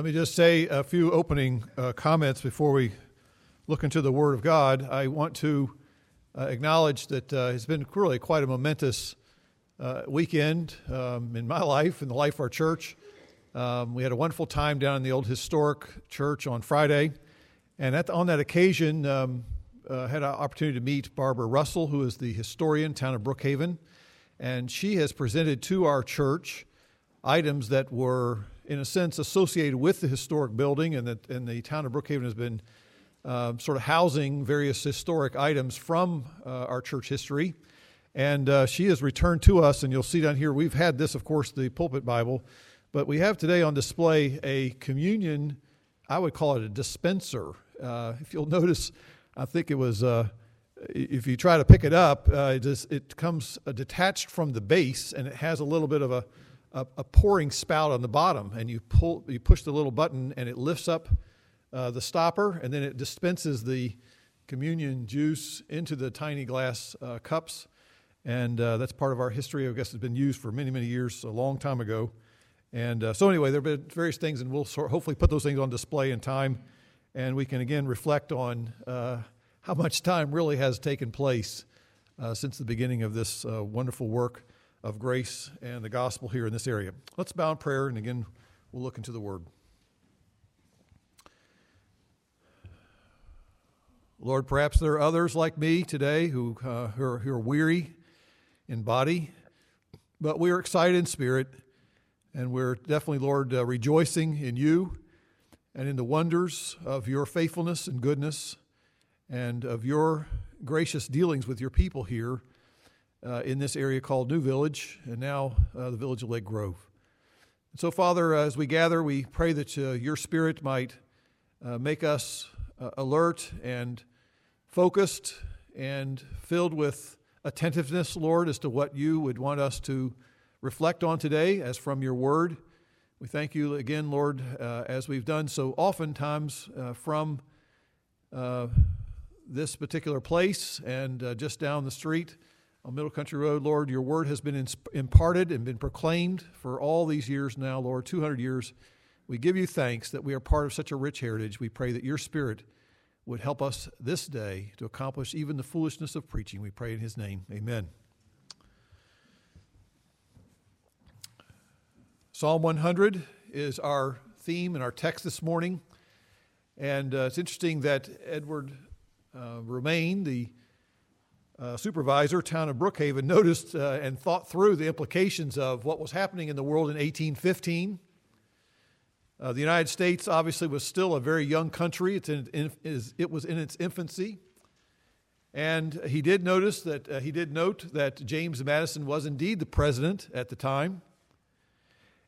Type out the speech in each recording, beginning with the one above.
Let me just say a few opening uh, comments before we look into the Word of God. I want to uh, acknowledge that uh, it's been really quite a momentous uh, weekend um, in my life, in the life of our church. Um, we had a wonderful time down in the old historic church on Friday, and at, on that occasion, um, uh, had an opportunity to meet Barbara Russell, who is the historian, town of Brookhaven, and she has presented to our church items that were in a sense, associated with the historic building, and, that, and the town of Brookhaven has been uh, sort of housing various historic items from uh, our church history. And uh, she has returned to us, and you'll see down here, we've had this, of course, the pulpit Bible, but we have today on display a communion, I would call it a dispenser. Uh, if you'll notice, I think it was, uh, if you try to pick it up, uh, it, just, it comes detached from the base, and it has a little bit of a a, a, pouring spout on the bottom, and you pull, you push the little button, and it lifts up uh, the stopper, and then it dispenses the communion juice into the tiny glass uh, cups. And uh, that's part of our history. I guess it's been used for many, many years, a long time ago. And uh, so, anyway, there have been various things, and we'll sort hopefully put those things on display in time, and we can again reflect on uh, how much time really has taken place uh, since the beginning of this wonderful work of grace and the gospel here in this area. Let's bow in prayer, and again, we'll look into the word. Lord, perhaps there are others like me today who, uh, who, are, who, are, weary in body, but we are excited in spirit, and we're definitely, Lord, uh, rejoicing in you and in the wonders of your faithfulness and goodness and of your gracious dealings with your people here uh, in this area called New Village, and now uh, the village of Lake Grove. And so, Father, uh, as we gather, we pray that uh, your Spirit might uh, make us uh, alert and focused and filled with attentiveness, Lord, as to what you would want us to reflect on today as from your word. We thank you again, Lord, as we've done so oftentimes from this particular place and just down the street on Middle Country Road, Lord, your word has been imparted and been proclaimed for all these years now, Lord, 200 years. We give you thanks that we are part of such a rich heritage. We pray that your spirit would help us this day to accomplish even the foolishness of preaching. We pray in his name. Amen. Psalm 100 is our theme and our text this morning. And uh, it's interesting that Edward uh, Romaine, the uh, supervisor, town of Brookhaven, noticed uh, and thought through the implications of what was happening in the world in 1815. Uh, the United States obviously was still a very young country. It's in, in, it was in its infancy. And he did notice that, uh, he did note that James Madison was indeed the president at the time.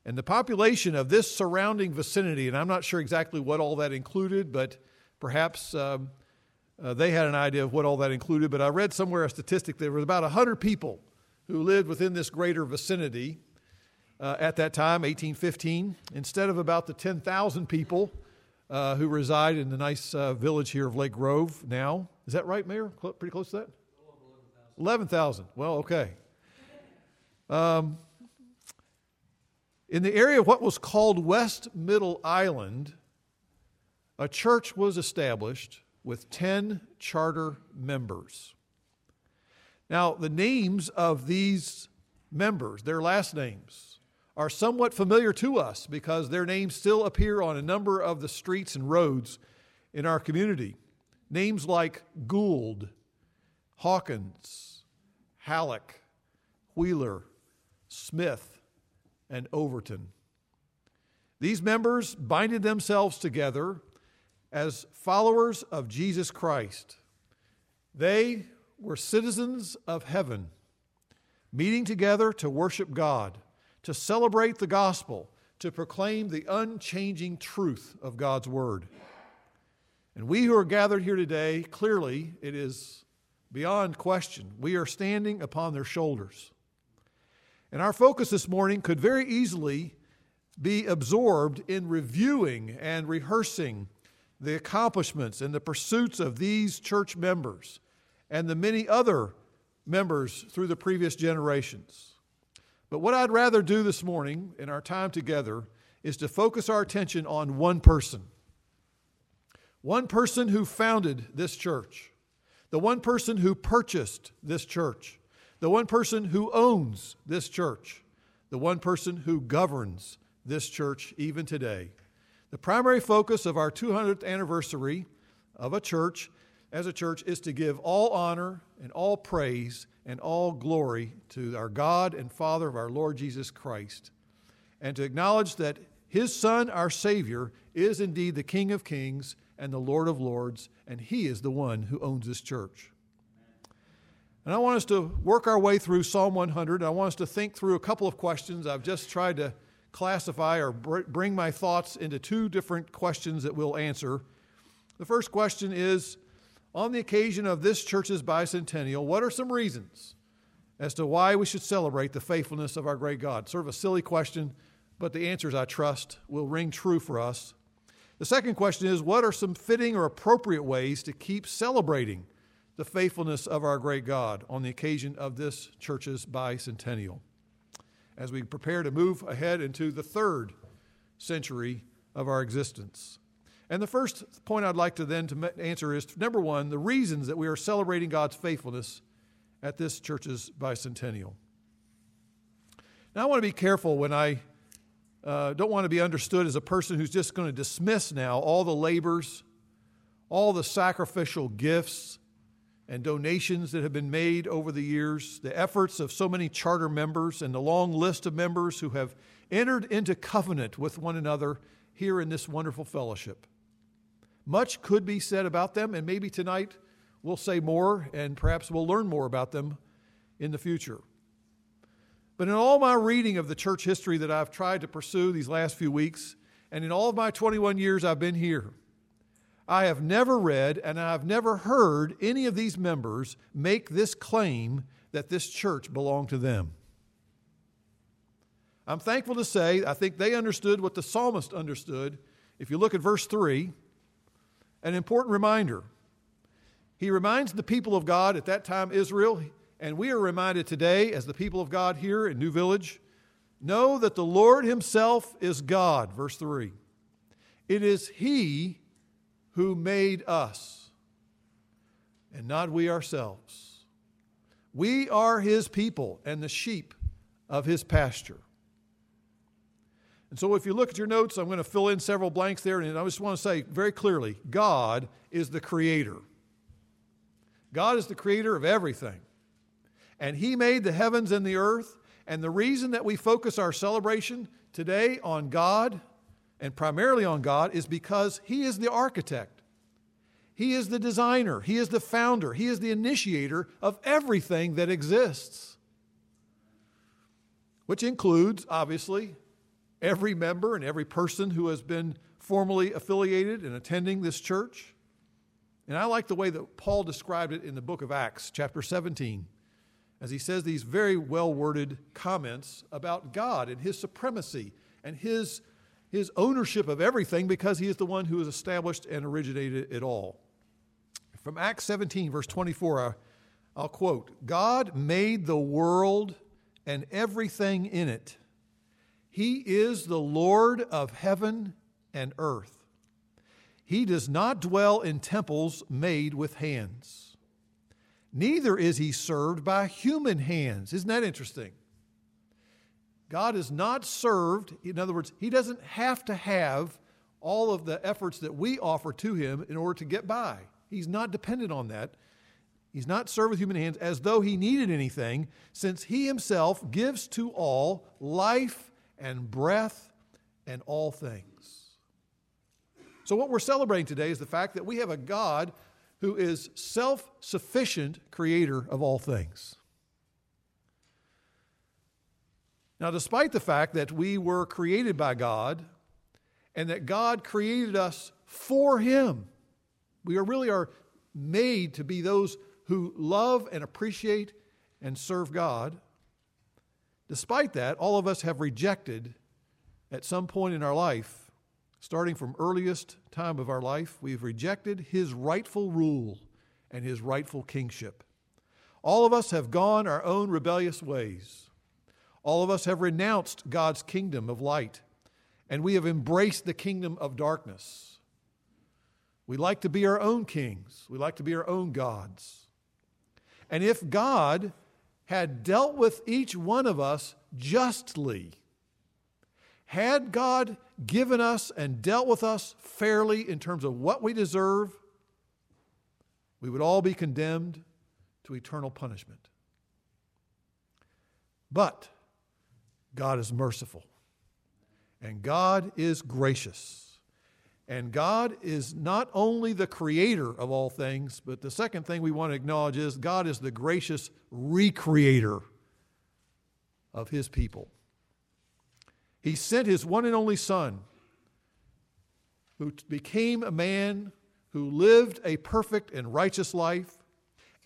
And the population of this surrounding vicinity, and I'm not sure exactly what all that included, but perhaps um, uh, they had an idea of what all that included, but I read somewhere a statistic that there was about 100 people who lived within this greater vicinity uh, at that time, 1815, instead of about the 10,000 people uh, who reside in the nice uh, village here of Lake Grove now. Is that right, Mayor? Cl- pretty close to that? 11,000. well, okay. Um, in the area of what was called West Middle Island, a church was established with 10 charter members. Now, the names of these members, their last names, are somewhat familiar to us because their names still appear on a number of the streets and roads in our community. Names like Gould, Hawkins, Hallock, Wheeler, Smith, and Overton. These members binded themselves together as followers of Jesus Christ. They were citizens of heaven, meeting together to worship God, to celebrate the gospel, to proclaim the unchanging truth of God's word. And we who are gathered here today, clearly, it is beyond question, we are standing upon their shoulders. And our focus this morning could very easily be absorbed in reviewing and rehearsing the accomplishments and the pursuits of these church members and the many other members through the previous generations. But what I'd rather do this morning in our time together is to focus our attention on one person. One person who founded this church, the one person who purchased this church, the one person who owns this church, the one person who governs this church even today. The primary focus of our 200th anniversary of a church as a church is to give all honor and all praise and all glory to our God and Father of our Lord Jesus Christ, and to acknowledge that His Son, our Savior, is indeed the King of kings and the Lord of lords, and He is the one who owns this church. And I want us to work our way through Psalm 100. I want us to think through a couple of questions. I've just tried to classify or bring my thoughts into two different questions that we'll answer. The first question is on the occasion of this church's bicentennial, what are some reasons as to why we should celebrate the faithfulness of our great God? Sort of a silly question, but the answers, I trust, will ring true for us. The second question is what are some fitting or appropriate ways to keep celebrating the faithfulness of our great God on the occasion of this church's bicentennial? As we prepare to move ahead into the third century of our existence. And the first point I'd like to then to answer is number one, the reasons that we are celebrating God's faithfulness at this church's bicentennial. Now, I want to be careful when I uh, don't want to be understood as a person who's just going to dismiss now all the labors, all the sacrificial gifts and donations that have been made over the years, the efforts of so many charter members, and the long list of members who have entered into covenant with one another here in this wonderful fellowship. Much could be said about them, and maybe tonight we'll say more and perhaps we'll learn more about them in the future. But in all my reading of the church history that I've tried to pursue these last few weeks, and in all of my 21 years I've been here, I have never read and I've never heard any of these members make this claim that this church belonged to them. I'm thankful to say I think they understood what the psalmist understood. If you look at verse 3, an important reminder. He reminds the people of God at that time, Israel, and we are reminded today as the people of God here in New Village know that the Lord Himself is God. Verse 3. It is He who made us, and not we ourselves. We are His people and the sheep of His pasture. And so, if you look at your notes, I'm going to fill in several blanks there, and I just want to say very clearly God is the creator. God is the creator of everything. And He made the heavens and the earth. And the reason that we focus our celebration today on God and primarily on God is because He is the architect. He is the designer. He is the founder. He is the initiator of everything that exists, which includes, obviously, every member and every person who has been formally affiliated and attending this church. And I like the way that Paul described it in the book of Acts, chapter 17, as he says these very well worded comments about God and his supremacy and his, his ownership of everything because he is the one who has established and originated it all. From Acts 17, verse 24, I'll quote God made the world and everything in it he is the Lord of heaven and earth. He does not dwell in temples made with hands. Neither is he served by human hands. Isn't that interesting? God is not served, in other words, he doesn't have to have all of the efforts that we offer to him in order to get by. He's not dependent on that. He's not served with human hands as though he needed anything, since he himself gives to all life and breath and all things. So, what we're celebrating today is the fact that we have a God who is self sufficient creator of all things. Now, despite the fact that we were created by God and that God created us for Him, we are really are made to be those who love and appreciate and serve God. Despite that, all of us have rejected at some point in our life, starting from earliest time of our life, we've rejected his rightful rule and his rightful kingship. All of us have gone our own rebellious ways. All of us have renounced God's kingdom of light and we have embraced the kingdom of darkness. We like to be our own kings, we like to be our own gods. And if God had dealt with each one of us justly, had God given us and dealt with us fairly in terms of what we deserve, we would all be condemned to eternal punishment. But God is merciful, and God is gracious. And God is not only the creator of all things, but the second thing we want to acknowledge is God is the gracious recreator of his people. He sent his one and only Son, who became a man who lived a perfect and righteous life,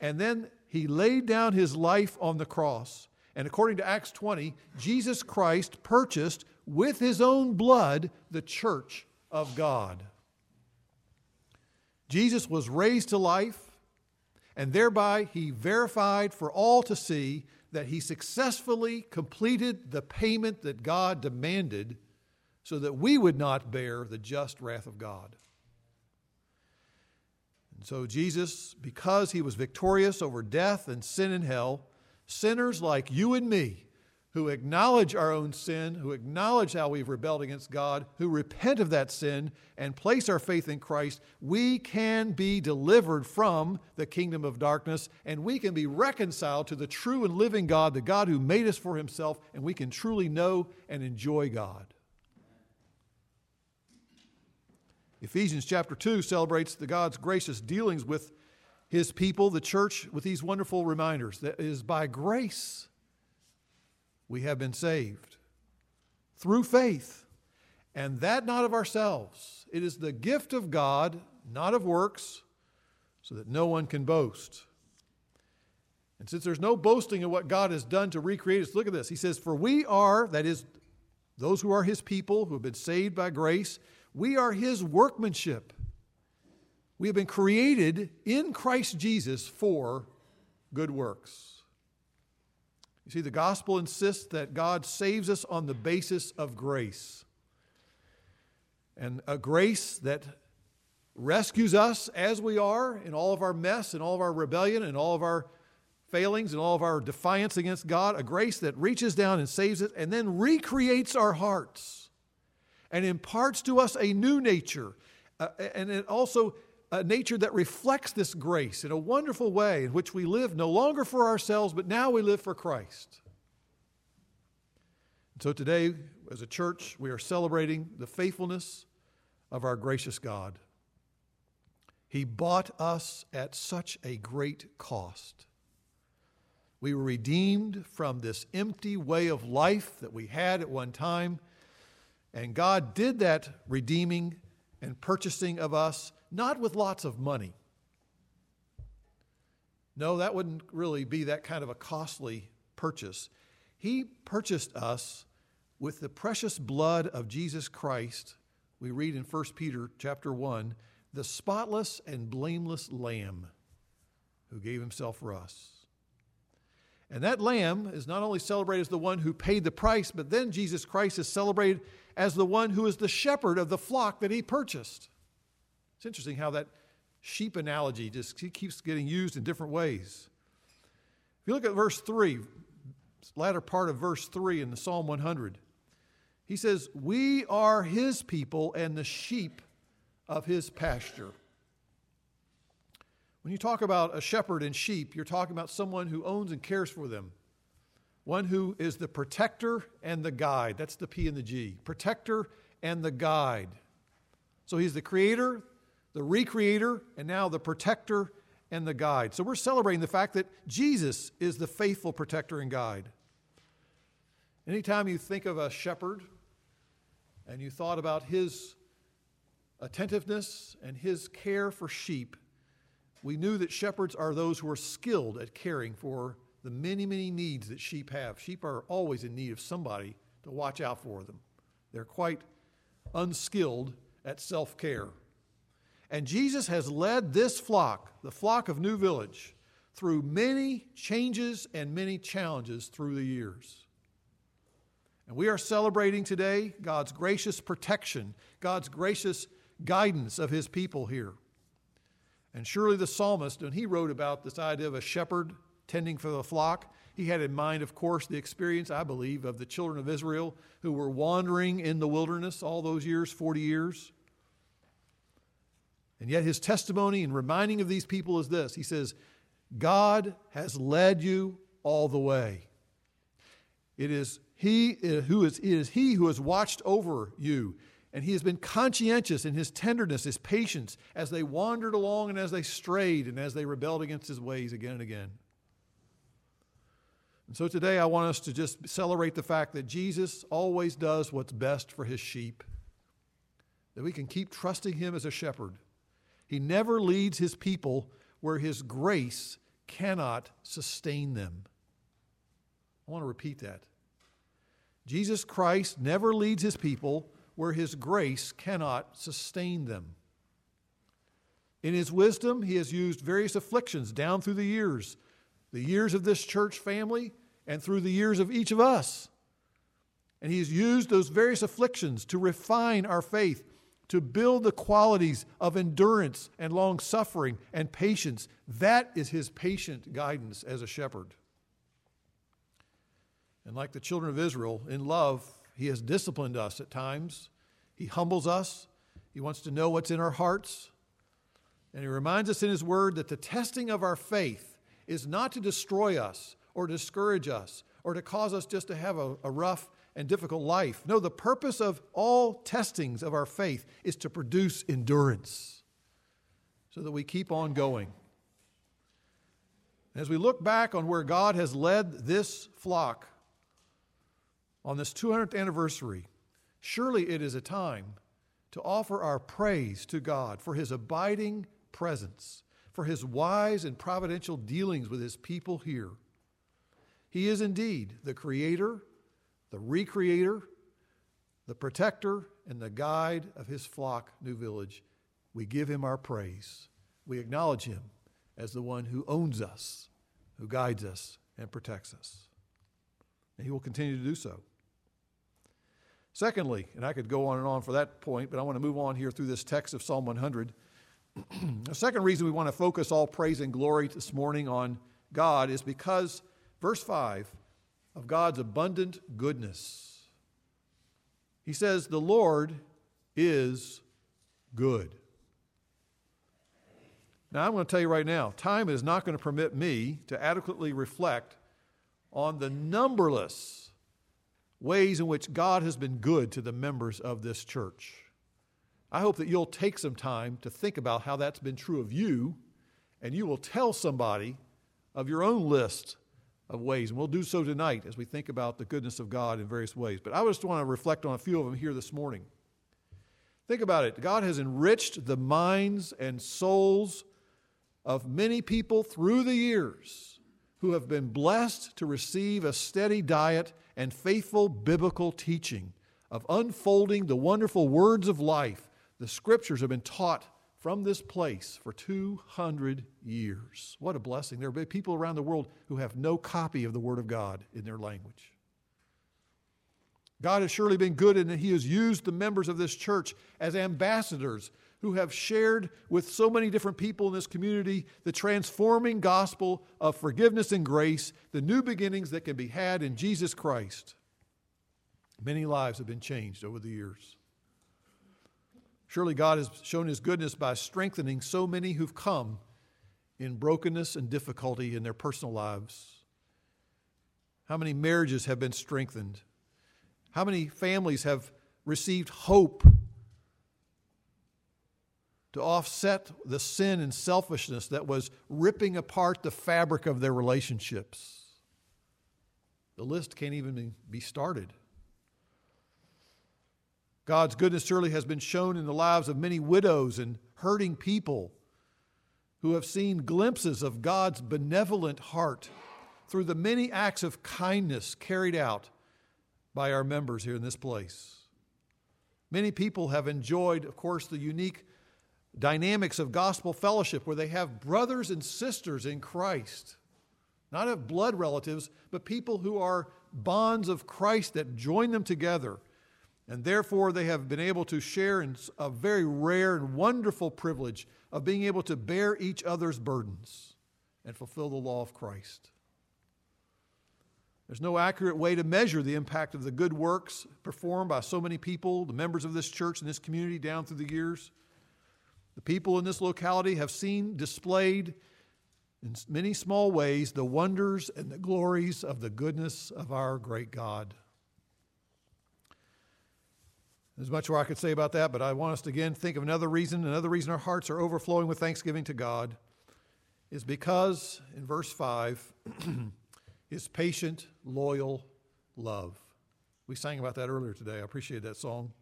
and then he laid down his life on the cross. And according to Acts 20, Jesus Christ purchased with his own blood the church of God. Jesus was raised to life, and thereby he verified for all to see that he successfully completed the payment that God demanded so that we would not bear the just wrath of God. And so, Jesus, because he was victorious over death and sin and hell, sinners like you and me, who acknowledge our own sin, who acknowledge how we've rebelled against God, who repent of that sin and place our faith in Christ, we can be delivered from the kingdom of darkness and we can be reconciled to the true and living God, the God who made us for himself, and we can truly know and enjoy God. Ephesians chapter 2 celebrates the God's gracious dealings with his people, the church, with these wonderful reminders that is by grace we have been saved through faith, and that not of ourselves. It is the gift of God, not of works, so that no one can boast. And since there's no boasting in what God has done to recreate us, look at this. He says, For we are, that is, those who are his people, who have been saved by grace, we are his workmanship. We have been created in Christ Jesus for good works. You see, the gospel insists that God saves us on the basis of grace. And a grace that rescues us as we are in all of our mess and all of our rebellion and all of our failings and all of our defiance against God, a grace that reaches down and saves us and then recreates our hearts and imparts to us a new nature. Uh, and it also a nature that reflects this grace in a wonderful way in which we live no longer for ourselves, but now we live for Christ. And so today, as a church, we are celebrating the faithfulness of our gracious God. He bought us at such a great cost. We were redeemed from this empty way of life that we had at one time. And God did that redeeming and purchasing of us not with lots of money. No, that wouldn't really be that kind of a costly purchase. He purchased us with the precious blood of Jesus Christ. We read in 1 Peter chapter 1, the spotless and blameless lamb who gave himself for us. And that lamb is not only celebrated as the one who paid the price, but then Jesus Christ is celebrated as the one who is the shepherd of the flock that he purchased. It's interesting how that sheep analogy just keeps getting used in different ways. If you look at verse 3, latter part of verse 3 in the Psalm 100, he says, We are his people and the sheep of his pasture. When you talk about a shepherd and sheep, you're talking about someone who owns and cares for them. One who is the protector and the guide. That's the P and the G. Protector and the guide. So he's the creator, the recreator, and now the protector and the guide. So we're celebrating the fact that Jesus is the faithful protector and guide. Anytime you think of a shepherd and you thought about his attentiveness and his care for sheep, we knew that shepherds are those who are skilled at caring for the many, many needs that sheep have. Sheep are always in need of somebody to watch out for them. They're quite unskilled at self care. And Jesus has led this flock, the flock of New Village, through many changes and many challenges through the years. And we are celebrating today God's gracious protection, God's gracious guidance of his people here. And surely the psalmist, when he wrote about this idea of a shepherd tending for the flock, he had in mind, of course, the experience, I believe, of the children of Israel who were wandering in the wilderness all those years 40 years. And yet his testimony and reminding of these people is this He says, God has led you all the way. It is he uh, who is, it is he who has watched over you and he has been conscientious in his tenderness, his patience, as they wandered along and as they strayed and as they rebelled against his ways again and again. And so today I want us to just celebrate the fact that Jesus always does what's best for his sheep, that we can keep trusting him as a shepherd. He never leads his people where his grace cannot sustain them. I want to repeat that. Jesus Christ never leads his people where his grace cannot sustain them. In his wisdom, he has used various afflictions down through the years, the years of this church family, and through the years of each of us. And he has used those various afflictions to refine our faith, to build the qualities of endurance and long suffering and patience. That is his patient guidance as a shepherd. And like the children of Israel, in love, he has disciplined us at times. He humbles us. He wants to know what's in our hearts. And He reminds us in His Word that the testing of our faith is not to destroy us or discourage us or to cause us just to have a, a rough and difficult life. No, the purpose of all testings of our faith is to produce endurance so that we keep on going. As we look back on where God has led this flock on this 200th anniversary, surely it is a time to offer our praise to God for his abiding presence, for his wise and providential dealings with his people here. He is indeed the creator, the recreator, the protector, and the guide of his flock, New Village. We give him our praise. We acknowledge him as the one who owns us, who guides us, and protects us. And he will continue to do so. Secondly, and I could go on and on for that point, but I want to move on here through this text of Psalm 100. The second reason we want to focus all praise and glory this morning on God is because, verse 5, of God's abundant goodness. He says, The Lord is good. Now, I'm going to tell you right now, time is not going to permit me to adequately reflect on the numberless ways in which God has been good to the members of this church. I hope that you'll take some time to think about how that's been true of you, and you will tell somebody of your own list of ways. And we'll do so tonight as we think about the goodness of God in various ways. But I just want to reflect on a few of them here this morning. Think about it. God has enriched the minds and souls of many people through the years who have been blessed to receive a steady diet and faithful biblical teaching of unfolding the wonderful words of life. The scriptures have been taught from this place for 200 years. What a blessing. There are people around the world who have no copy of the Word of God in their language. God has surely been good in that He has used the members of this church as ambassadors who have shared with so many different people in this community the transforming gospel of forgiveness and grace, the new beginnings that can be had in Jesus Christ. Many lives have been changed over the years. Surely God has shown His goodness by strengthening so many who've come in brokenness and difficulty in their personal lives. How many marriages have been strengthened? How many families have received hope to offset the sin and selfishness that was ripping apart the fabric of their relationships. The list can't even be started. God's goodness surely has been shown in the lives of many widows and hurting people who have seen glimpses of God's benevolent heart through the many acts of kindness carried out by our members here in this place. Many people have enjoyed, of course, the unique dynamics of gospel fellowship where they have brothers and sisters in Christ, not of blood relatives, but people who are bonds of Christ that join them together. And therefore, they have been able to share in a very rare and wonderful privilege of being able to bear each other's burdens and fulfill the law of Christ. There's no accurate way to measure the impact of the good works performed by so many people, the members of this church and this community down through the years. The people in this locality have seen displayed in many small ways the wonders and the glories of the goodness of our great God. There's much more I could say about that, but I want us to again think of another reason. Another reason our hearts are overflowing with thanksgiving to God is because, in verse 5, his patient, loyal love. We sang about that earlier today. I appreciate that song.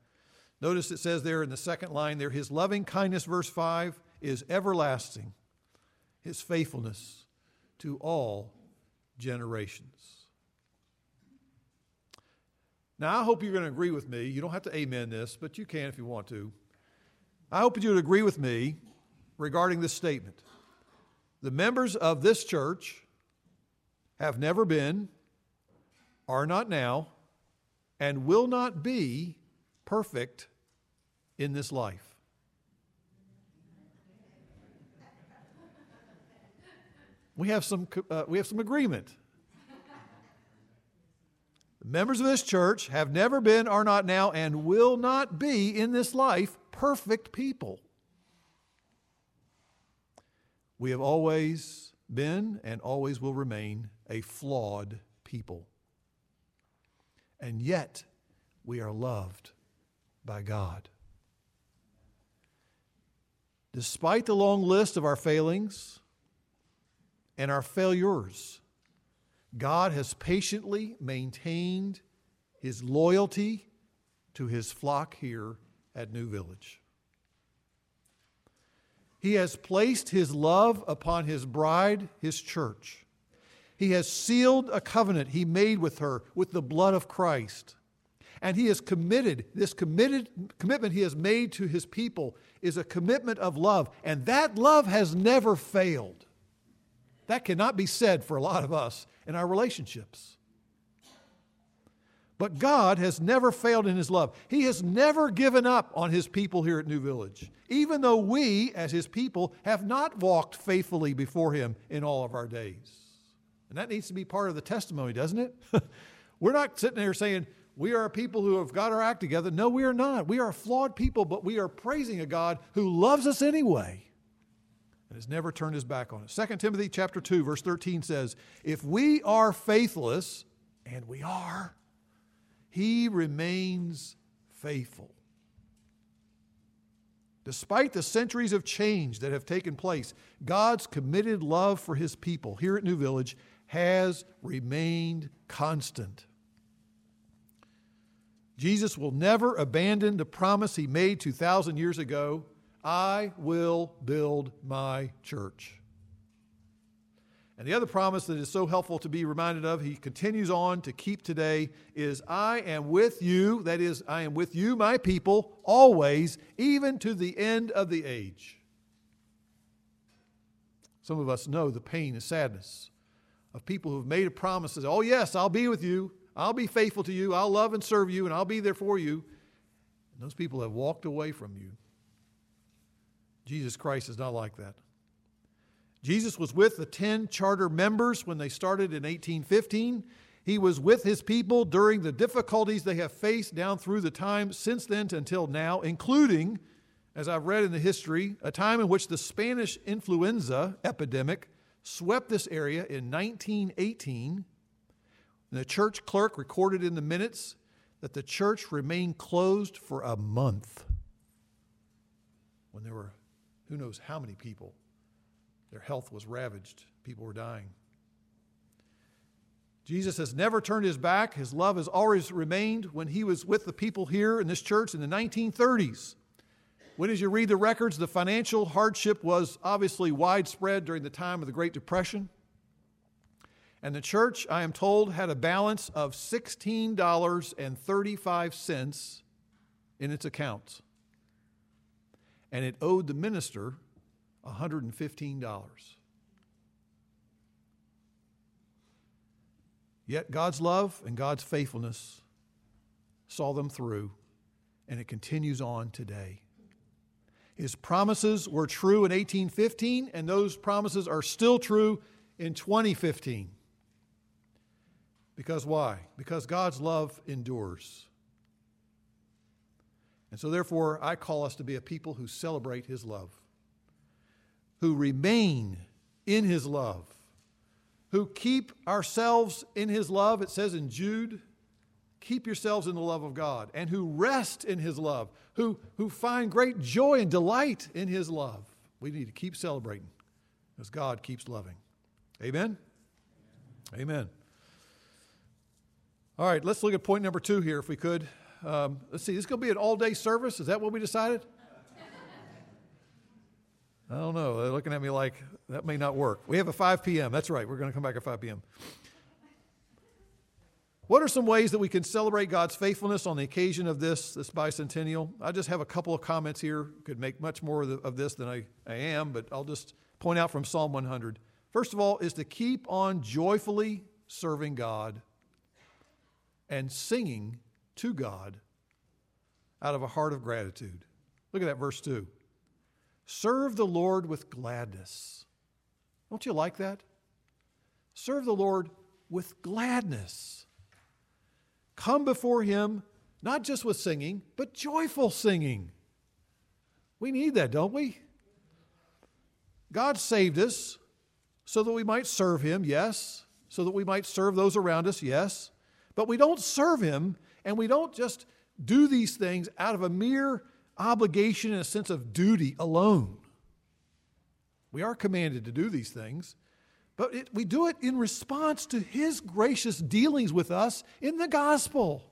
Notice it says there in the second line there, his loving kindness, verse 5, is everlasting, his faithfulness to all generations. Now, I hope you're going to agree with me. You don't have to amen this, but you can if you want to. I hope you would agree with me regarding this statement. The members of this church have never been, are not now, and will not be perfect in this life. We have some, uh, we have some agreement. Members of this church have never been, are not now, and will not be in this life perfect people. We have always been and always will remain a flawed people. And yet, we are loved by God. Despite the long list of our failings and our failures, God has patiently maintained his loyalty to his flock here at New Village. He has placed his love upon his bride, his church. He has sealed a covenant he made with her with the blood of Christ. And he has committed, this committed commitment he has made to his people is a commitment of love. And that love has never failed. That cannot be said for a lot of us in our relationships. But God has never failed in his love. He has never given up on his people here at New Village, even though we, as his people, have not walked faithfully before him in all of our days. And that needs to be part of the testimony, doesn't it? We're not sitting there saying, we are a people who have got our act together. No, we are not. We are flawed people, but we are praising a God who loves us anyway and has never turned his back on us. 2 Timothy chapter 2 verse 13 says, "If we are faithless, and we are, he remains faithful." Despite the centuries of change that have taken place, God's committed love for his people here at New Village has remained constant. Jesus will never abandon the promise he made 2,000 years ago I will build my church. And the other promise that is so helpful to be reminded of, he continues on to keep today, is I am with you, that is, I am with you, my people, always, even to the end of the age. Some of us know the pain and sadness of people who have made a promise that, oh, yes, I'll be with you, I'll be faithful to you, I'll love and serve you, and I'll be there for you. And those people have walked away from you. Jesus Christ is not like that. Jesus was with the 10 charter members when they started in 1815. He was with his people during the difficulties they have faced down through the time since then until now, including, as I've read in the history, a time in which the Spanish influenza epidemic swept this area in 1918. the church clerk recorded in the minutes that the church remained closed for a month when there were who knows how many people, their health was ravaged. People were dying. Jesus has never turned his back. His love has always remained when he was with the people here in this church in the 1930s. When, as you read the records, the financial hardship was obviously widespread during the time of the Great Depression. And the church, I am told, had a balance of $16.35 in its accounts and it owed the minister $115. Yet God's love and God's faithfulness saw them through, and it continues on today. His promises were true in 1815, and those promises are still true in 2015. Because why? Because God's love endures. And so, therefore, I call us to be a people who celebrate His love, who remain in His love, who keep ourselves in His love. It says in Jude, keep yourselves in the love of God, and who rest in His love, who, who find great joy and delight in His love. We need to keep celebrating as God keeps loving. Amen? Amen. All right, let's look at point number two here, if we could. Um, let's see, this is going to be an all day service. Is that what we decided? I don't know. They're looking at me like that may not work. We have a 5 p.m. That's right. We're going to come back at 5 p.m. What are some ways that we can celebrate God's faithfulness on the occasion of this, this bicentennial? I just have a couple of comments here. Could make much more of, this than I, I am, but I'll just point out from Psalm 100. First of all, is to keep on joyfully serving God and singing to God out of a heart of gratitude. Look at that verse 2. Serve the Lord with gladness. Don't you like that? Serve the Lord with gladness. Come before Him not just with singing, but joyful singing. We need that, don't we? God saved us so that we might serve Him, yes. So that we might serve those around us, yes. But we don't serve Him and we don't just do these things out of a mere obligation and a sense of duty alone. We are commanded to do these things, but it, we do it in response to His gracious dealings with us in the gospel.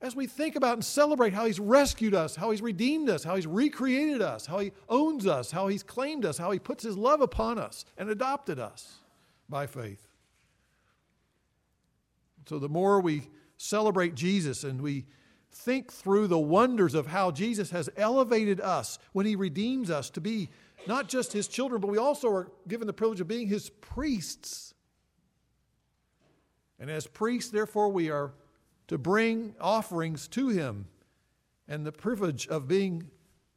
As we think about and celebrate how He's rescued us, how He's redeemed us, how He's recreated us, how He owns us, how He's claimed us, how He puts His love upon us and adopted us by faith. So the more we celebrate Jesus and we think through the wonders of how Jesus has elevated us when he redeems us to be not just his children, but we also are given the privilege of being his priests. And as priests, therefore, we are to bring offerings to him. And the privilege of being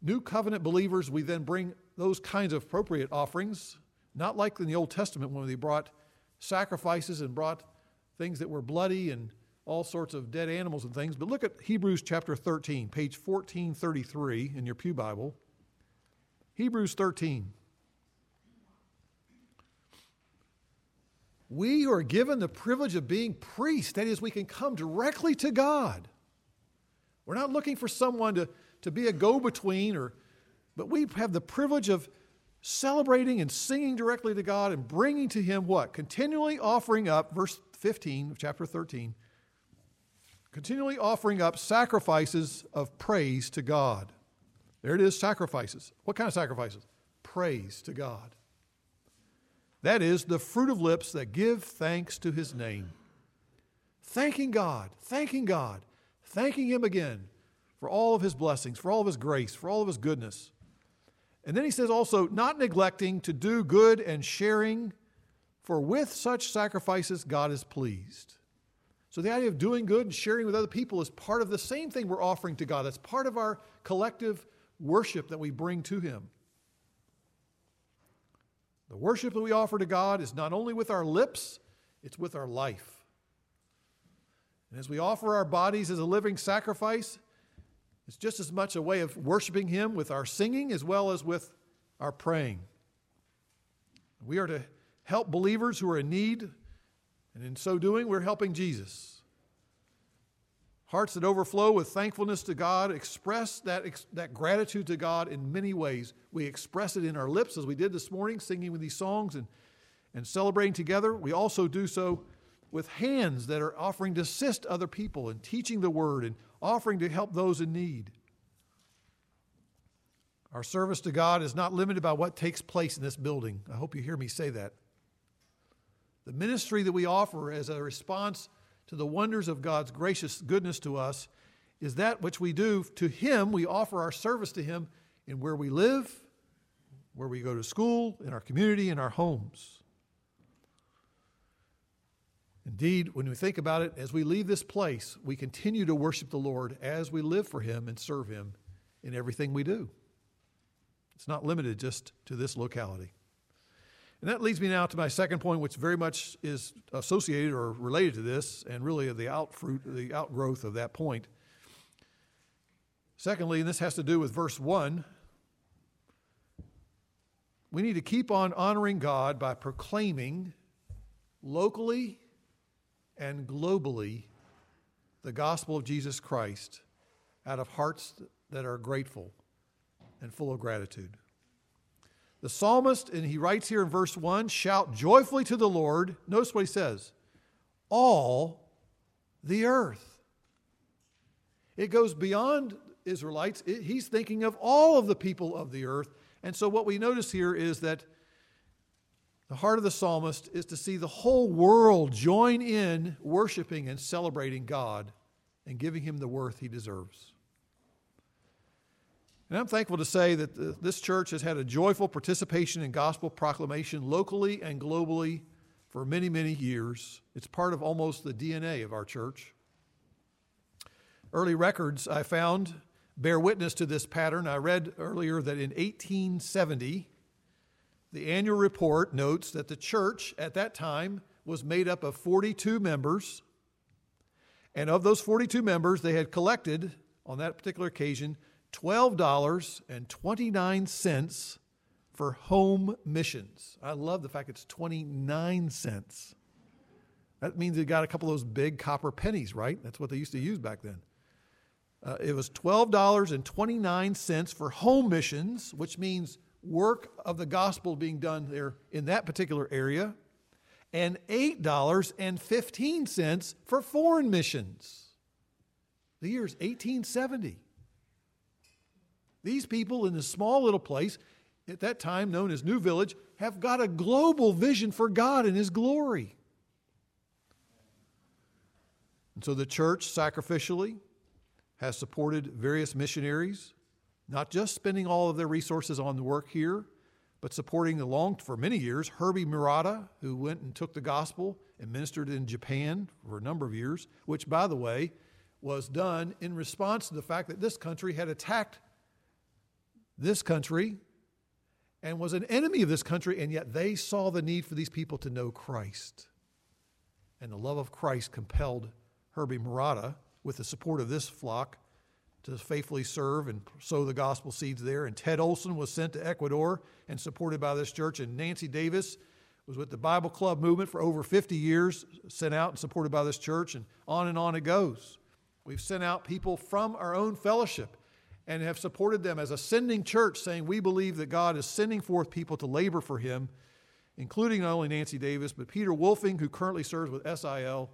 new covenant believers, we then bring those kinds of appropriate offerings, not like in the Old Testament when they brought sacrifices and brought things that were bloody and all sorts of dead animals and things. But look at Hebrews chapter 13, page 1433 in your Pew Bible. Hebrews 13. We are given the privilege of being priests. That is, we can come directly to God. We're not looking for someone to, to be a go between, or, but we have the privilege of celebrating and singing directly to God and bringing to Him what? Continually offering up, verse 15 of chapter 13, continually offering up sacrifices of praise to God. There it is sacrifices. What kind of sacrifices? Praise to God. That is the fruit of lips that give thanks to his name. Thanking God, thanking God, thanking him again for all of his blessings, for all of his grace, for all of his goodness. And then he says also, not neglecting to do good and sharing, for with such sacrifices God is pleased. So the idea of doing good and sharing with other people is part of the same thing we're offering to God. That's part of our collective worship that we bring to Him. The worship that we offer to God is not only with our lips, it's with our life. And as we offer our bodies as a living sacrifice, it's just as much a way of worshiping Him with our singing as well as with our praying. We are to help believers who are in need and in so doing, we're helping Jesus. Hearts that overflow with thankfulness to God express that, that gratitude to God in many ways. We express it in our lips, as we did this morning, singing with these songs and, and celebrating together. We also do so with hands that are offering to assist other people and teaching the word and offering to help those in need. Our service to God is not limited by what takes place in this building. I hope you hear me say that. The ministry that we offer as a response to the wonders of God's gracious goodness to us is that which we do to Him. We offer our service to Him in where we live, where we go to school, in our community, in our homes. Indeed, when we think about it, as we leave this place, we continue to worship the Lord as we live for Him and serve Him in everything we do. It's not limited just to this locality. And that leads me now to my second point, which very much is associated or related to this, and really the outfruit, the outgrowth of that point. Secondly, and this has to do with verse 1, we need to keep on honoring God by proclaiming locally and globally the gospel of Jesus Christ out of hearts that are grateful and full of gratitude. The psalmist, and he writes here in verse 1 shout joyfully to the Lord. Notice what he says all the earth. It goes beyond Israelites, it, he's thinking of all of the people of the earth. And so, what we notice here is that the heart of the psalmist is to see the whole world join in worshiping and celebrating God and giving him the worth he deserves. And I'm thankful to say that uh, this church has had a joyful participation in gospel proclamation locally and globally for many, many years. It's part of almost the DNA of our church. Early records I found bear witness to this pattern. I read earlier that in 1870, the annual report notes that the church at that time was made up of 42 members. And of those 42 members, they had collected on that particular occasion $12.29 for home missions. I love the fact it's 29 cents. That means they got a couple of those big copper pennies, right? That's what they used to use back then. Uh, it was $12.29 for home missions, which means work of the gospel being done there in that particular area, and $8.15 for foreign missions. The year is 1870. These people in this small little place, at that time known as New Village, have got a global vision for God and His glory. And so the church sacrificially has supported various missionaries, not just spending all of their resources on the work here, but supporting the long for many years Herbie Murata, who went and took the gospel and ministered in Japan for a number of years, which, by the way, was done in response to the fact that this country had attacked this country and was an enemy of this country, and yet they saw the need for these people to know Christ. And the love of Christ compelled Herbie Murata, with the support of this flock, to faithfully serve and sow the gospel seeds there. And Ted Olson was sent to Ecuador and supported by this church. And Nancy Davis was with the Bible Club movement for over 50 years, sent out and supported by this church. And on and on it goes. We've sent out people from our own fellowship and have supported them as a sending church, saying we believe that God is sending forth people to labor for Him, including not only Nancy Davis, but Peter Wolfing, who currently serves with SIL.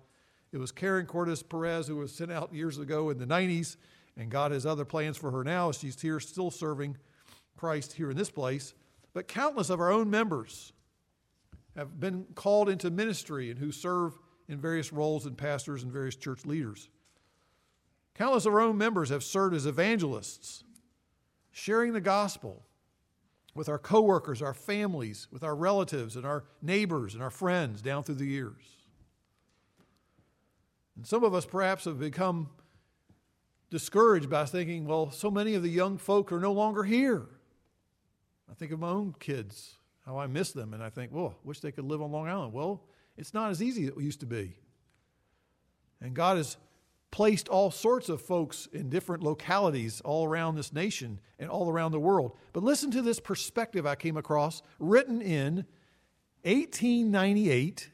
It was Karen Cordes Perez, who was sent out years ago in the 90s, and God has other plans for her now. She's here still serving Christ here in this place. But countless of our own members have been called into ministry and who serve in various roles and pastors and various church leaders. Countless of our own members have served as evangelists, sharing the gospel with our coworkers, our families, with our relatives and our neighbors and our friends down through the years. And some of us perhaps have become discouraged by thinking, well, so many of the young folk are no longer here. I think of my own kids, how I miss them, and I think, well, I wish they could live on Long Island. Well, it's not as easy as it used to be. And God has placed all sorts of folks in different localities all around this nation and all around the world. But listen to this perspective I came across, written in 1898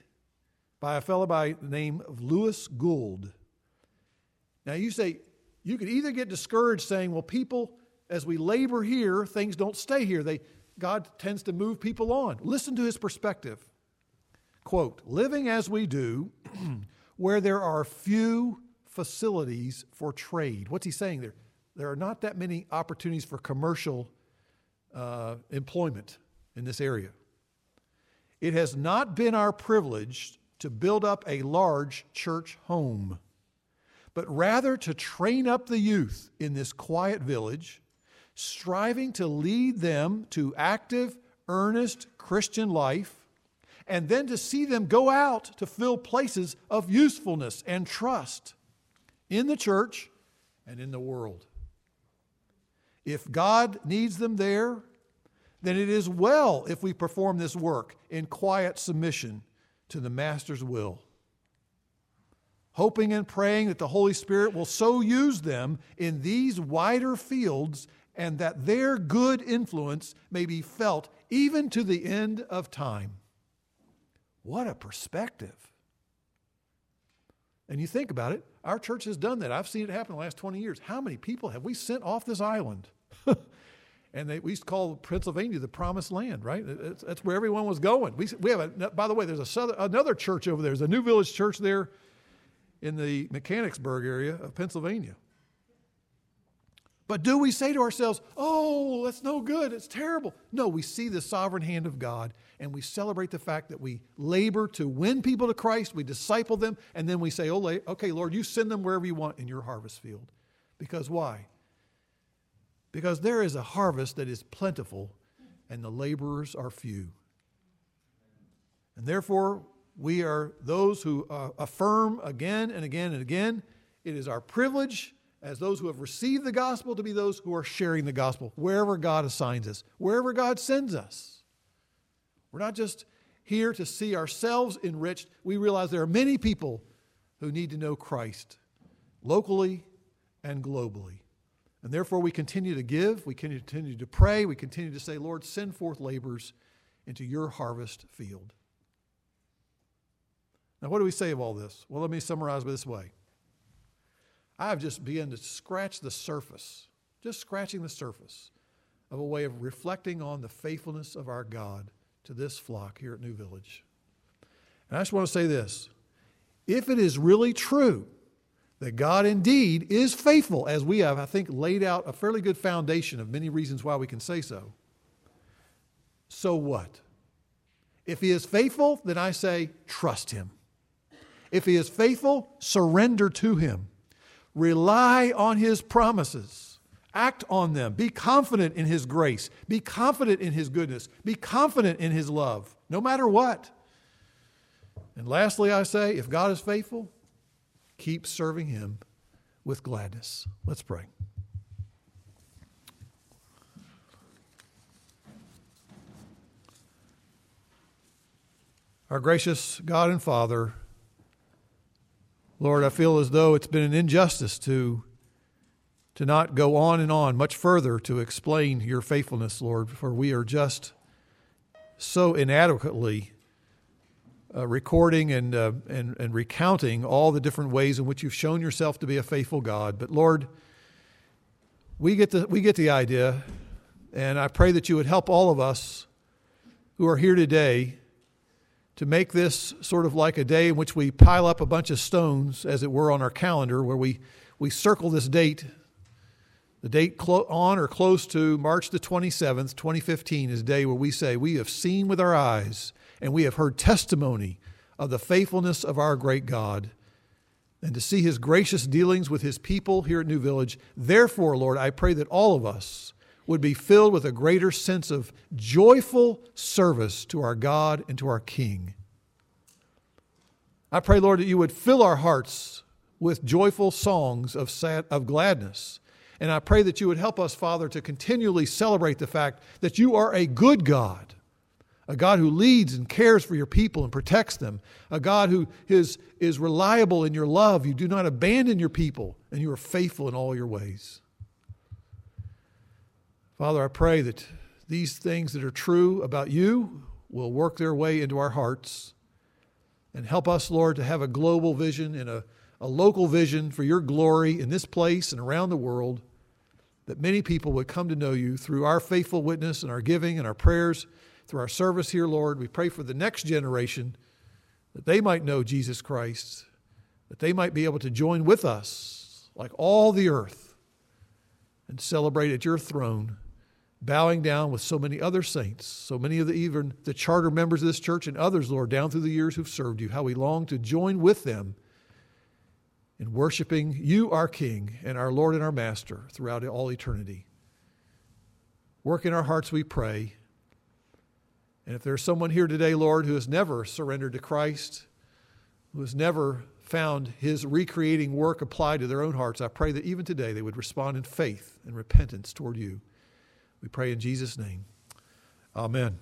by a fellow by the name of Lewis Gould. Now, you say, you could either get discouraged saying, well, people, as we labor here, things don't stay here. They, God tends to move people on. Listen to his perspective. Quote, living as we do, where there are few facilities for trade. What's he saying there? There are not that many opportunities for commercial uh, employment in this area. It has not been our privilege to build up a large church home, but rather to train up the youth in this quiet village, striving to lead them to active, earnest Christian life and then to see them go out to fill places of usefulness and trust in the church and in the world. If God needs them there, then it is well if we perform this work in quiet submission to the Master's will. Hoping and praying that the Holy Spirit will so use them in these wider fields and that their good influence may be felt even to the end of time. What a perspective. And you think about it, our church has done that. I've seen it happen the last 20 years. How many people have we sent off this island? and they, we used to call Pennsylvania the promised land, right? It's, that's where everyone was going. We, we have, a, by the way, there's a southern, another church over there. There's a New Village church there in the Mechanicsburg area of Pennsylvania. But do we say to ourselves, oh, that's no good, it's terrible? No, we see the sovereign hand of God and we celebrate the fact that we labor to win people to Christ, we disciple them, and then we say, oh, okay, Lord, you send them wherever you want in your harvest field. Because why? Because there is a harvest that is plentiful and the laborers are few. And therefore, we are those who uh, affirm again and again and again it is our privilege as those who have received the gospel to be those who are sharing the gospel wherever God assigns us, wherever God sends us. We're not just here to see ourselves enriched. We realize there are many people who need to know Christ locally and globally. And therefore, we continue to give, we continue to pray, we continue to say, Lord, send forth laborers into your harvest field. Now, what do we say of all this? Well, let me summarize this way. I've just begun to scratch the surface, just scratching the surface of a way of reflecting on the faithfulness of our God to this flock here at New Village. And I just want to say this if it is really true that God indeed is faithful, as we have, I think, laid out a fairly good foundation of many reasons why we can say so, so what? If He is faithful, then I say, trust Him. If He is faithful, surrender to Him. Rely on His promises. Act on them. Be confident in His grace. Be confident in His goodness. Be confident in His love, no matter what. And lastly, I say, if God is faithful, keep serving Him with gladness. Let's pray. Our gracious God and Father, Lord, I feel as though it's been an injustice to, to not go on and on much further to explain your faithfulness, Lord, for we are just so inadequately uh, recording and, uh, and, and recounting all the different ways in which you've shown yourself to be a faithful God. But Lord, we get the, we get the idea, and I pray that you would help all of us who are here today to make this sort of like a day in which we pile up a bunch of stones, as it were, on our calendar, where we, we circle this date. The date clo- on or close to March the 27th, 2015, is a day where we say, We have seen with our eyes and we have heard testimony of the faithfulness of our great God and to see his gracious dealings with his people here at New Village. Therefore, Lord, I pray that all of us would be filled with a greater sense of joyful service to our God and to our King. I pray, Lord, that you would fill our hearts with joyful songs of, sad, of gladness. And I pray that you would help us, Father, to continually celebrate the fact that you are a good God, a God who leads and cares for your people and protects them, a God who is, is reliable in your love. You do not abandon your people, and you are faithful in all your ways. Father, I pray that these things that are true about you will work their way into our hearts and help us, Lord, to have a global vision and a, a local vision for your glory in this place and around the world, that many people would come to know you through our faithful witness and our giving and our prayers, through our service here, Lord. We pray for the next generation that they might know Jesus Christ, that they might be able to join with us, like all the earth, and celebrate at your throne bowing down with so many other saints, so many of the even the charter members of this church and others, Lord, down through the years who've served you, how we long to join with them in worshiping you, our King, and our Lord and our Master throughout all eternity. Work in our hearts, we pray. And if there's someone here today, Lord, who has never surrendered to Christ, who has never found his recreating work applied to their own hearts, I pray that even today they would respond in faith and repentance toward you. We pray in Jesus' name. Amen.